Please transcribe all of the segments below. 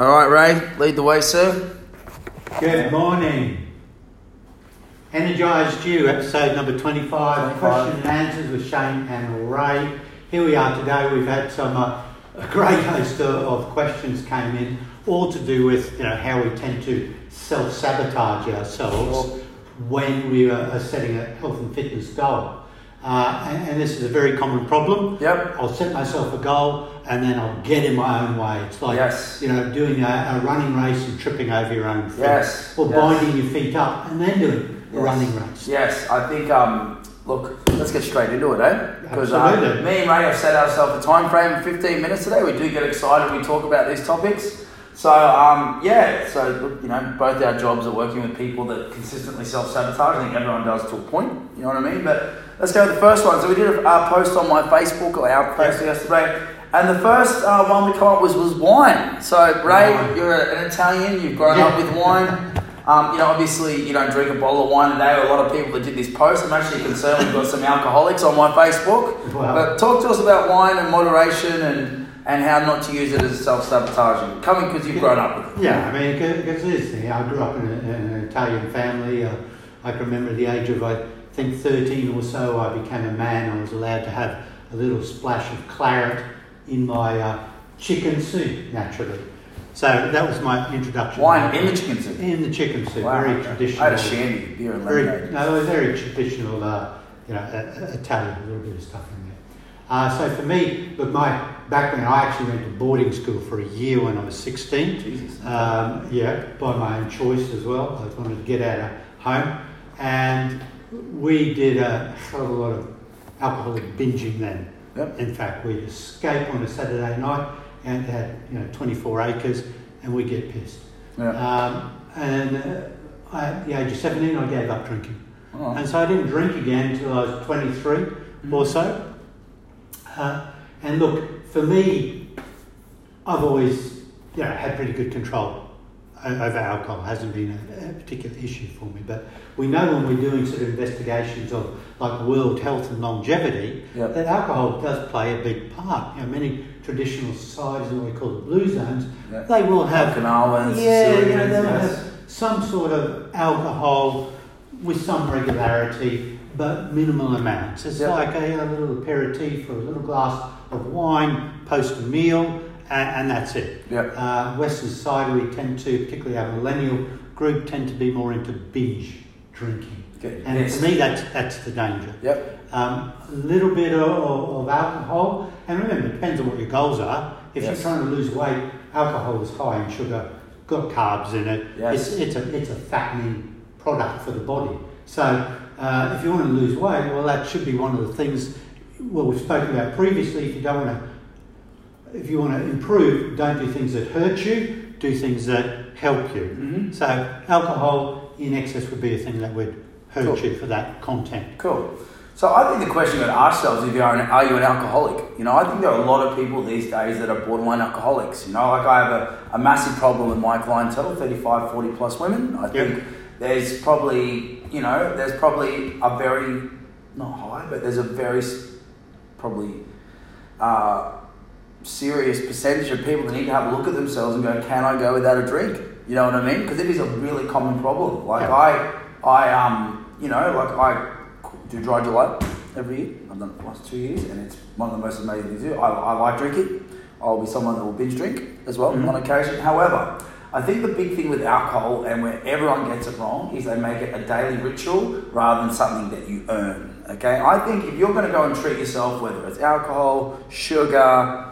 All right, Ray, lead the way, sir. Good morning. Energised You, episode number 25, 25. question and answers with Shane and Ray. Here we are today. We've had some uh, a great host of, of questions came in, all to do with you know how we tend to self sabotage ourselves when we are, are setting a health and fitness goal. Uh, and, and this is a very common problem. Yep. I'll set myself a goal and then I'll get in my own way. It's like Yes. you know doing a, a running race and tripping over your own feet, Yes, or yes. binding your feet up and then doing a running race. Yes, I think. Um, look, let's get straight into it, eh? Because uh, Absolutely. me and Ray have set ourselves a time frame of 15 minutes today. We do get excited. when We talk about these topics. So um, yeah, so look, you know, both our jobs are working with people that consistently self-sabotage. I think everyone does to a point. You know what I mean? But let's go with the first one. So we did a uh, post on my Facebook or our post yesterday. And the first uh, one we come up with was wine. So Ray, Wine. you're an Italian. You've grown Yeah. up with wine. Um, you know, obviously, you don't drink a bottle of wine a day. A lot of people that did this post. I'm actually concerned we've got some alcoholics on my Facebook. Wow. But talk to us about wine and moderation and, and how not to use it as self-sabotaging. Coming because you've grown up with it. Yeah, I mean, because this thing, I grew up in, a, in an Italian family. Uh, I can remember the age of, I think, 13 or so, I became a man. I was allowed to have a little splash of claret in my uh, chicken soup, naturally. So that was my introduction. Wine in the chicken soup. In the chicken soup, Wow, very okay. traditional. I had a shandy, beer and Very, lemonade. no, very traditional, uh, you know, uh, uh, Italian, a little bit of stuff in there. Uh, so for me, with my background, I actually went to boarding school for a year when I was 16. Jesus. Um, yeah, by my own choice as well. I wanted to get out of home. And we did a hell of a lot of alcoholic binging then. Yep. In fact, we'd escape on a Saturday night and had, you know, 24 acres and we'd get pissed. Yeah. Um, and uh, I, at the age of 17, I gave up drinking. Oh. And so I didn't drink again until I was 23 or so. Uh, and look, for me, I've always you know, had pretty good control over alcohol. hasn't been a, a particular issue for me. But we know when we're doing sort of investigations of like world health and longevity Yep. that alcohol does play a big part. You know, many traditional societies, what we call the blue zones, Yep. they will have Okinawans, yeah, you know, they'll yes. have some sort of alcohol with some regularity, but minimal amounts. It's Yep. like a, a little aperitif or a little glass of wine post a meal, and, and that's it. Yep. Uh, Western society, we tend to, particularly our millennial group, tend to be more into binge drinking. Get And pissed. for me, that's, that's the danger. Yep. Um, a little bit of, of, of alcohol, and remember, it depends on what your goals are. If Yes. you're trying to lose weight, alcohol is high in sugar, got carbs in it. Yes. It's, it's, a, it's a fattening product for the body. So uh, if you want to lose weight, well, that should be one of the things. Well, we've spoken about previously. If you don't want to, if you want to improve, don't do things that hurt you. Do things that help you. Mhm. So alcohol in excess would be a thing that would hurt Cool. you for that content. Cool. So I think the question to ask ourselves is, if you are, an, are you an alcoholic? You know, I think there are a lot of people these days that are borderline alcoholics. You know, like I have a, a massive problem with my clientele, 35, 40 plus women. I think there's probably, you know, there's probably a very, not high, but there's a very, probably, uh, serious percentage of people that need to have a look at themselves and go, can I go without a drink? You know what I mean? Because it is a really common problem. Like Yeah. I, I, um, you know, like I do dry July every year. I've done it for the last two years, and it's one of the most amazing things to do. I, I like drinking. I'll be someone that will binge drink as well Mhm. on occasion. However, I think the big thing with alcohol and where everyone gets it wrong is they make it a daily ritual rather than something that you earn. Okay, I think if you're going to go and treat yourself, whether it's alcohol, sugar,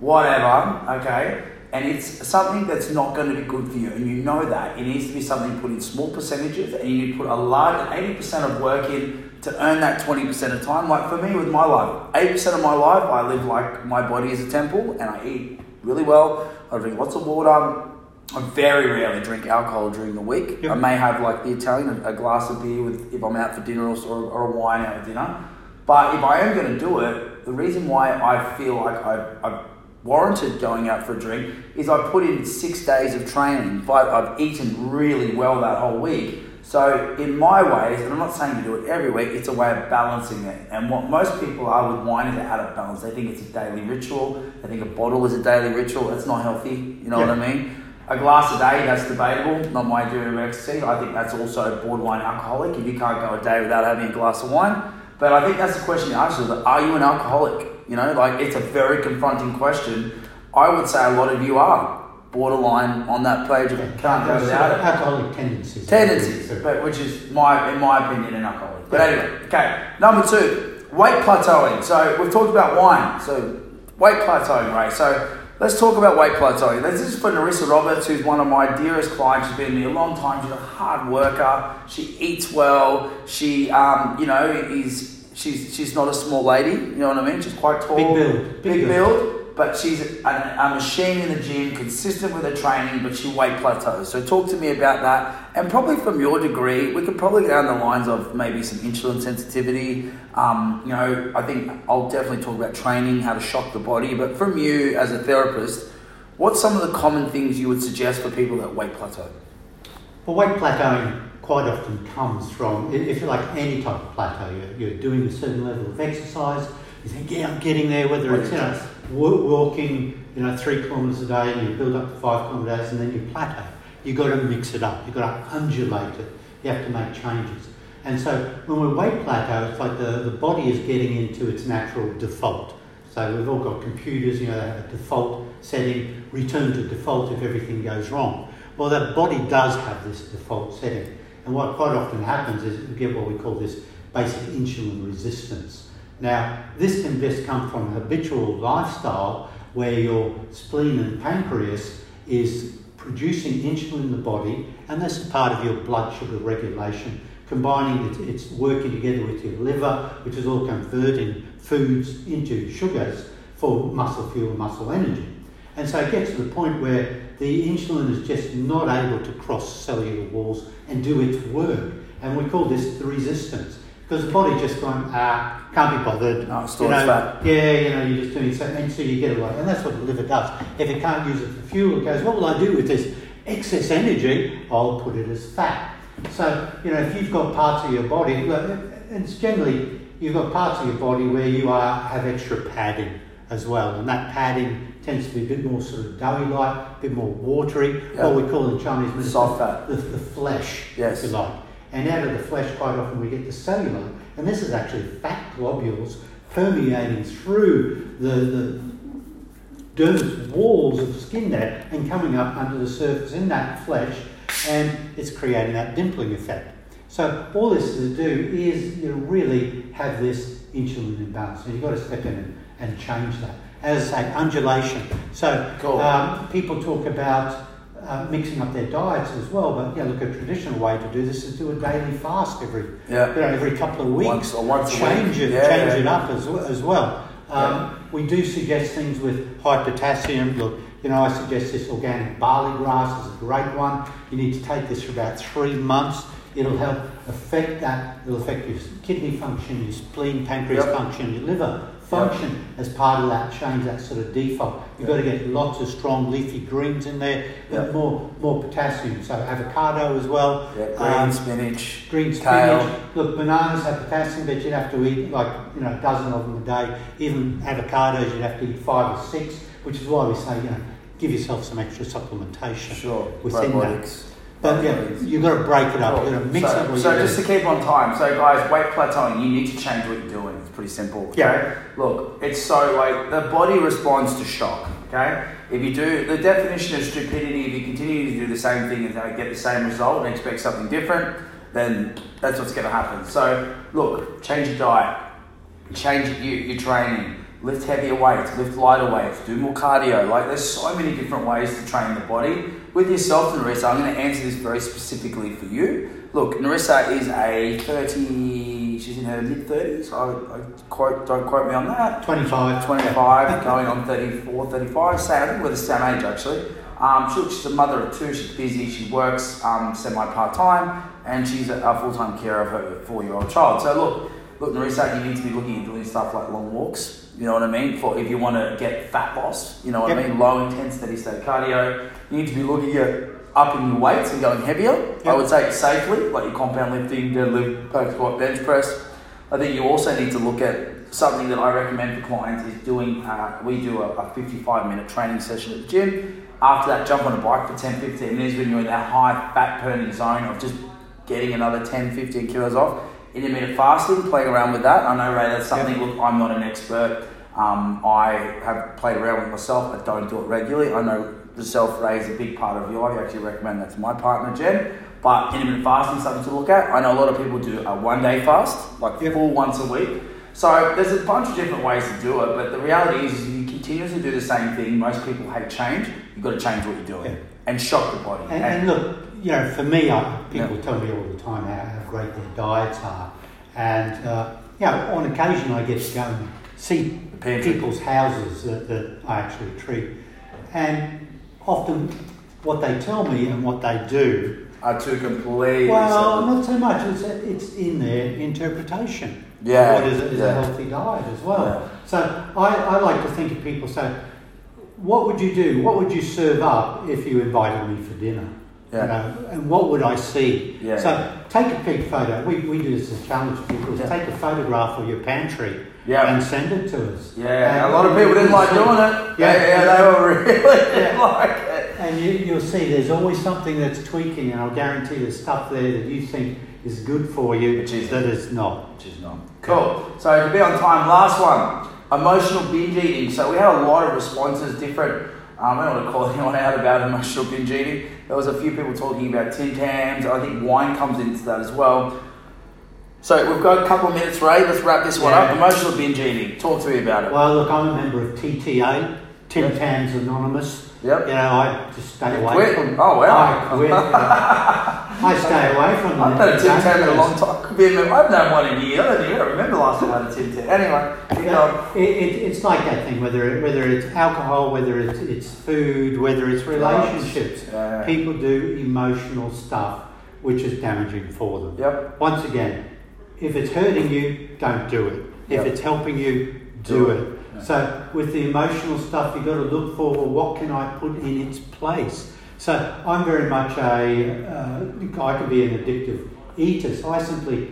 whatever, okay, and it's something that's not going to be good for you, and you know that, it needs to be something put in small percentages, and you need to put a large 80% of work in to earn that 20% of time. Like for me with my life, 8% of my life, I live like my body is a temple, and I eat really well, I drink lots of water. I very rarely drink alcohol during the week. Yep. I may have like the Italian, a glass of beer with if I'm out for dinner or, or, or a wine out at dinner. But if I am going to do it, the reason why I feel like I've, I've warranted going out for a drink is I put in six days of training, but I've eaten really well that whole week. So in my ways, and I'm not saying you do it every week, it's a way of balancing it. And what most people are with wine is out of balance. They think it's a daily ritual. They think a bottle is a daily ritual. That's not healthy. You know what I mean? A glass a day, that's debatable. Not my idea of ecstasy. I think that's also borderline alcoholic if you can't go a day without having a glass of wine. But I think that's the question you ask yourself, are you an alcoholic? You know, like it's a very confronting question. I would say a lot of you are borderline on that page of can't go without it. Alcoholic tendencies. Tendencies, but which is my, in my opinion, an alcoholic. But anyway, okay. Number two, weight plateauing. So we've talked about wine. So weight plateauing, right? So let's talk about weight plateauing. This is for Narissa Roberts, who's one of my dearest clients. She's been with me a long time. She's a hard worker. She eats well. She, um, you know, is she's she's not a small lady. You know what I mean? She's quite tall. Big build. Big, Big build. But she's a, a machine in the gym, consistent with her training, but she weight plateaus. So talk to me about that. And probably from your degree, we could probably go down the lines of maybe some insulin sensitivity. Um, you know, I think I'll definitely talk about training, how to shock the body. But from you as a therapist, what's some of the common things you would suggest for people that weight plateau? Well, weight plateauing quite often comes from, if you like, any type of plateau. You're, you're doing a certain level of exercise. You think, yeah, I'm getting there. Whether it's you know walking, you know, three kilometres a day, and you build up to five kilometres, and then you plateau. You've got to mix it up. You've got to undulate it. You have to make changes. And so when we weight plateau, it's like the, the body is getting into its natural default. So we've all got computers, you know, they have a default setting, return to default if everything goes wrong. Well, that body does have this default setting. And what quite often happens is we get what we call this basic insulin resistance. Now, this can just come from habitual lifestyle where your spleen and pancreas is producing insulin in the body, and that's part of your blood sugar regulation, combining it, it's working together with your liver, which is all converting foods into sugars for muscle fuel, muscle energy. And so it gets to the point where the insulin is just not able to cross cellular walls and do its work. And we call this the resistance. Because the body just going, ah, can't be bothered. No, you know, fat. Yeah, you know, you're just doing so, and so you get away. And that's what the liver does. If it can't use it for fuel, it goes, what will I do with this excess energy? I'll put it as fat. So, you know, if you've got parts of your body, it's generally, you've got parts of your body where you are, have extra padding as well. And that padding tends to be a bit more sort of doughy-like, a bit more watery, yep. what we call in Chinese medicine, soft fat, the, the flesh, yes. if you like. And out of the flesh, quite often we get the cellular, and this is actually fat globules permeating through the, the dermis walls of the skin there and coming up under the surface in that flesh, and it's creating that dimpling effect. So all this is to do is you know, really have this insulin imbalance, and you've got to step in and, and change that. As I say, undulation. So cool. um, people talk about uh, mixing up their diets as well. But yeah, look, a traditional way to do this is do a daily fast every yeah. you know, every couple of weeks. Once or once change it, yeah, change yeah. it up as, as well. Um. We do suggest things with high potassium. Look, you know, I suggest this organic barley grass is a great one. You need to take this for about three months. It'll help affect that. It'll affect your kidney function, your spleen, pancreas yep. function, your liver function as part of that change, that sort of default. You've got to get lots of strong leafy greens in there, but more more potassium. So avocado as well. green um, spinach. Green kale. spinach. Look, bananas have potassium, but you'd have to eat like you know a dozen of them a day. Even avocados, you'd have to eat five or six, which is why we say you know give yourself some extra supplementation sure. within that. But yeah, you've got to break it up. Cool. You've got to mix so, up. So just to keep on time. So guys, weight plateauing. You need to change what you're doing. Pretty simple. Okay? Yeah. Look, it's so like the body responds to shock. Okay. If you do the definition of stupidity, if you continue to do the same thing and get the same result and expect something different, then that's what's going to happen. So look, change your diet, change your, your training lift heavier weights, lift lighter weights, do more cardio. Like there's so many different ways to train the body. With yourself, and Narissa, I'm going to answer this very specifically for you. Look, Narissa is a 30, she's in her mid 30s. I, I quote, don't quote me on that. 25. 25, going on 34, 35. Say, I think we're the same age actually. Um, she, she's a mother of two, she's busy, she works um, semi part time, and she's a, a full time carer of her four year old child. So, look, look, Narissa, you need to be looking at doing stuff like long walks you know what I mean? For if you want to get fat loss, you know what yep. I mean? Low intense, steady state cardio. You need to be looking at upping your weights and going heavier. Yep. I would say safely, like your compound lifting, deadlift, post squat, bench press. I think you also need to look at something that I recommend for clients is doing. Uh, we do a, a 55 minute training session at the gym. after that, jump on a bike for 10, 15 minutes when you're in that high fat burning zone of just getting another 10, 15 kilos off. Intermittent fasting, playing around with that. I know, Ray, that's something, look, I'm not an expert. Um, I have played around with myself, I don't do it regularly. I know yourself, Ray, is a big part of your life. You actually recommend that to my partner, Jen. But intermittent fasting is something to look at. I know a lot of people do a one day fast, like full once a week. So there's a bunch of different ways to do it, but the reality is, is if you continuously do the same thing, most people hate change. You've got to change what you're doing Yeah. and shock the body. And, and look, you know, for me, I, people tell me all the time how, how great their diets are, and uh, you know, on occasion I get to go and see people's houses that, that I actually treat, and often what they tell me and what they do, are two completely well, separate. not so much. It's it's in their interpretation. Yeah, What is, is yeah. a healthy diet as well. Yeah. So I, I like to think of people say, what would you do? What would you serve up if you invited me for dinner? Yeah. You know, and what would I see? Yeah. So take a big photo. We, we do this as a challenge to people. Take a photograph of your pantry Yeah. and send it to us. Yeah, And a lot of people didn't like doing it. Yeah, Yeah. yeah, they were really Yeah. like it. And you, you'll see there's always something that's tweaking, and I'll guarantee there's stuff there that you think is good for you Which is- that is not. Which is not. Cool. So to be on time, last one. Emotional binge eating. So we had a lot of responses, different. Um, I don't want to call anyone out about emotional binge eating. There was a few people talking about tin cans. I think wine comes into that as well. So we've got a couple of minutes, Ray. Let's wrap this one Yeah. up. Emotional binge eating. Talk to me about it. Well, look, I'm a member of TTA, Tim Yep. Tams Anonymous. Yep. You know, I just stay You away quit? from. Oh, wow. I quit. I stay away from them. I've had a Tim Tam in a long time. Could be a member. I've known one in years. I don't remember last time I had a Tim Tam. Anyway, going. Yeah, it, it, it's like that thing, whether it, whether it's alcohol, whether it's, it's food, whether it's relationships. Yeah. People do emotional stuff which is damaging for them. Yep. Once again, if it's hurting you, don't do it. If Yep. it's helping you, Do do it. it. So with the emotional stuff, you've got to look for well, what can I put in its place. So I'm very much a uh, I can be an addictive eater. So I simply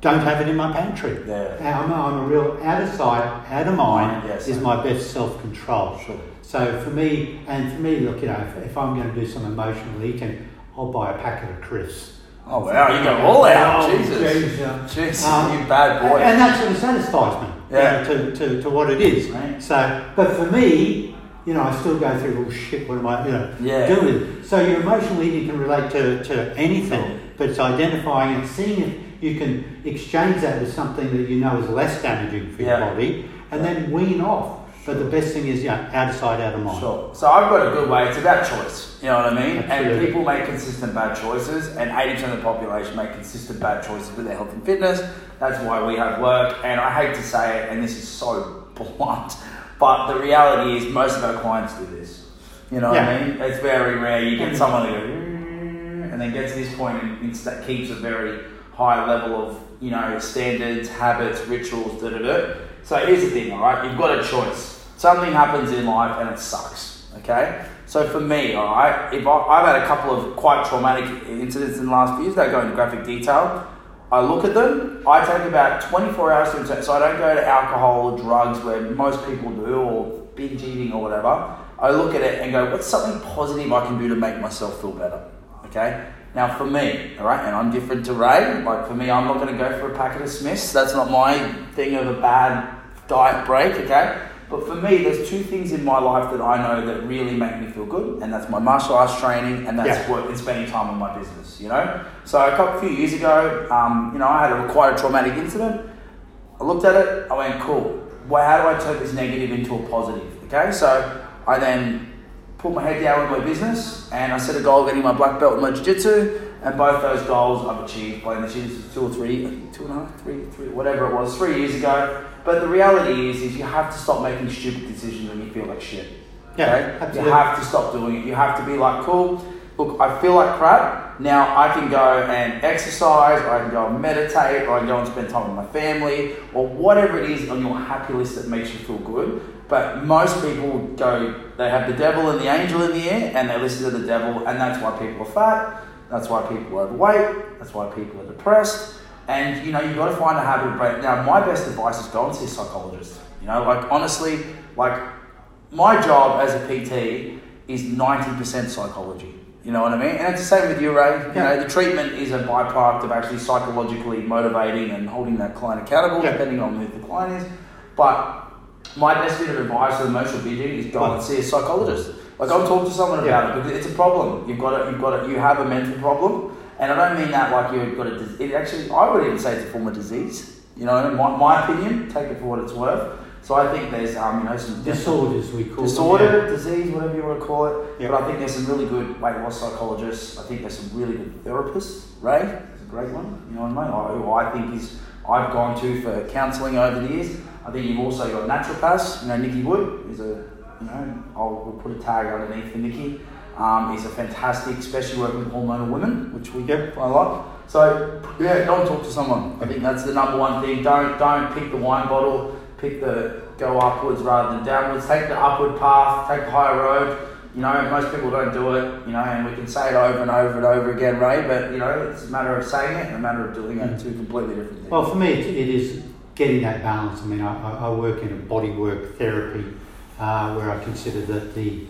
don't have it in my pantry. Yeah. I'm, I'm a real out of sight, out of mind Yes. is my best self control. Sure. So for me, and for me, look, you know, if, if I'm going to do some emotional eating, I'll buy a packet of crisps. Oh wow, you go all out. Oh, Jesus. geez, yeah. Jesus, Um, you bad boy. And that sort of satisfies me you Yeah. know, to, to, to what it is. Right. So, but for me, you know, I still go through, oh shit, what am I, you know, Yeah. doing? So your emotional eating can relate to, to anything, but it's identifying and seeing if you can exchange that with something that you know is less damaging for Yeah. your body, and then wean off. But the best thing is, yeah, out of sight, out of mind. Sure. So I've got a good way. It's about choice. You know what I mean? Absolutely. And people make consistent bad choices, and 80% of the population make consistent bad choices with their health and fitness. That's why we have work. And I hate to say it, and this is so blunt, but the reality is most of our clients do this. You know what I Yeah. mean? It's very rare you get Mhm. someone who "Mm," and then get to this point and that keeps a very high level of, you know, standards, habits, rituals, da da da. So here's the thing, all right? You've got a choice. Something happens in life and it sucks, okay? So for me, all right, if I, I've had a couple of quite traumatic incidents in the last few years, don't go into graphic detail. I look at them. I take about 24 hours to return, so I don't go to alcohol or drugs where most people do, or binge eating or whatever. I look at it and go, what's something positive I can do to make myself feel better? Okay. Now for me, all right, and I'm different to Ray. Like for me, I'm not going to go for a packet of Smiths. That's not my thing of a bad diet break. Okay. But for me, there's two things in my life that I know that really make me feel good, and that's my martial arts training, and that's Yeah. work and spending time on my business. You know. So a couple few years ago, um, you know, I had a quite a traumatic incident. I looked at it, I went, cool. Well, how do I turn this negative into a positive? Okay, so I then put my head down with my business and I set a goal of getting my black belt in my jiu-jitsu and both those goals I've achieved the jiu-jitsu two or three, two and a half, three, three, whatever it was, three years ago. But the reality is, is you have to stop making stupid decisions when you feel like shit. Yeah, Okay? You have to stop doing it. You have to be like, cool, look, I feel like crap. Now I can go and exercise, or I can go and meditate, or I can go and spend time with my family, or whatever it is on your happy list that makes you feel good. But most people go, they have the devil and the angel in the air, and they listen to the devil, and that's why people are fat, that's why people are overweight, that's why people are depressed. And you know, you've got to find a habit break. Now, my best advice is go and see a psychologist. You know, like honestly, like my job as a PT is 90% psychology. You know what I mean? And it's the same with you, Ray. You Yeah. know, the treatment is a byproduct of actually psychologically motivating and holding that client accountable, Yeah. depending on who the client is. But my best bit of advice for emotional binging is go and see a psychologist. Like, and talk to someone about it because it's a problem. You've got it. You've got it. You have a mental problem, and I don't mean that like you've got a. It actually, I would even say it's a form of disease. You know, my, my opinion, take it for what it's worth. So I think there's, um, you know, some Disorders, we call disorder, them. disease, whatever you want to call it. Yeah. But I think there's some really good weight loss psychologists. I think there's some really good therapists. Ray is a great one. You know what I mean? Who I think is I've gone to for counselling over the years. I think you've also got naturopaths. You know, Nikki Wood is a you know I'll we'll put a tag underneath for Nikki. Um, he's a fantastic, especially working with hormonal women, which we Yep. a lot. So yeah, don't talk to someone. I think that's the number one thing. Don't don't pick the wine bottle. Pick the go upwards rather than downwards. Take the upward path. Take the higher road. You know, most people don't do it. You know, and we can say it over and over and over again, Ray. But you know, it's a matter of saying it and a matter of doing it. Two completely different things. Well, for me, it, is getting that balance. I mean, I, I- I work in a bodywork therapy uh, where I consider that the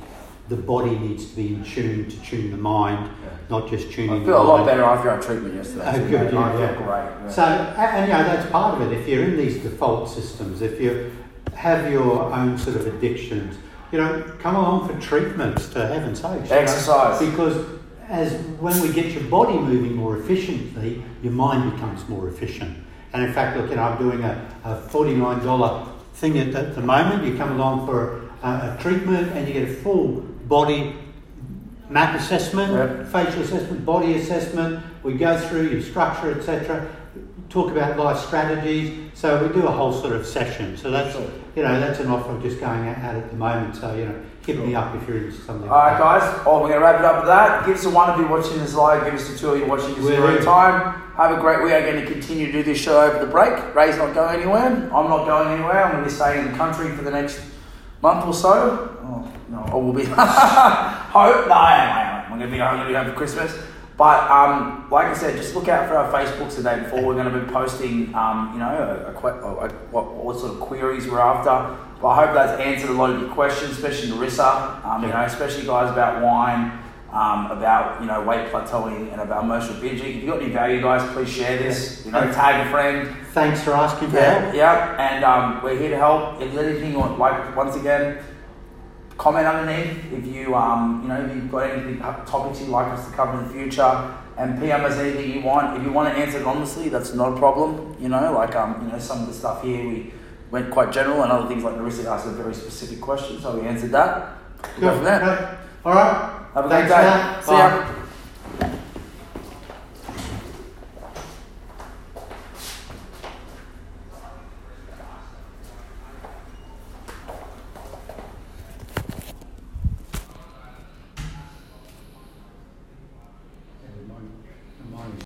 the body needs to be in tune to tune the mind, not just tuning I feel a lot mind. better after our treatment yesterday. Oh, good, yeah, I feel great. yeah. So, and you know, that's part of it. If you're in these default systems, if you have your own sort of addictions, you know, come along for treatments, to heaven's sake. you know. Exercise. Because as when we get your body moving more efficiently, your mind becomes more efficient. And in fact, look, you know, I'm doing a, a $49 thing at, at the moment. You come along for a, a treatment and you get a full body map assessment, Yep. facial assessment, body assessment. We go through your structure, etc. Talk about life strategies. So we do a whole sort of session. So that's Sure. you know that's an offer I'm just going out at the moment. So you know, hit me up if you're into something. All right, guys. Oh, we're going to wrap it up with that. Give us a one of you watching this live. Give us a two of you watching this in real time. Have a great. Week. We are going to continue to do this show over the break. Ray's not going anywhere. I'm not going anywhere. I'm going to be staying in the country for the next month or so. Oh, no, I will be. Hope. No, I am. I am. I'm going to be. I'm going to be home for Christmas. But um, like I said, just look out for our Facebooks the day before. We're going to be posting, um, you know, a, a, a, what, what sort of queries we're after. But I hope that's answered a lot of your questions, especially Narissa. Um, you know, especially guys about wine, um, about you know weight plateauing, and about emotional binging. If you got any value, guys, please share this. You know, tag a friend. Thanks for asking Yeah, yeah, and um, we're here to help. If there's anything, or like once again, comment underneath if you um, you know if you've got anything uh, topics you'd like us to cover in the future, and PM us anything you want. If you want to answer it honestly, that's not a problem. You know, like um, you know some of the stuff here we went quite general, and other things like Marissa asked a very specific question, so we answered that. We'll go from there. Okay. All right. Have a Thanks great day. See Bye. ya.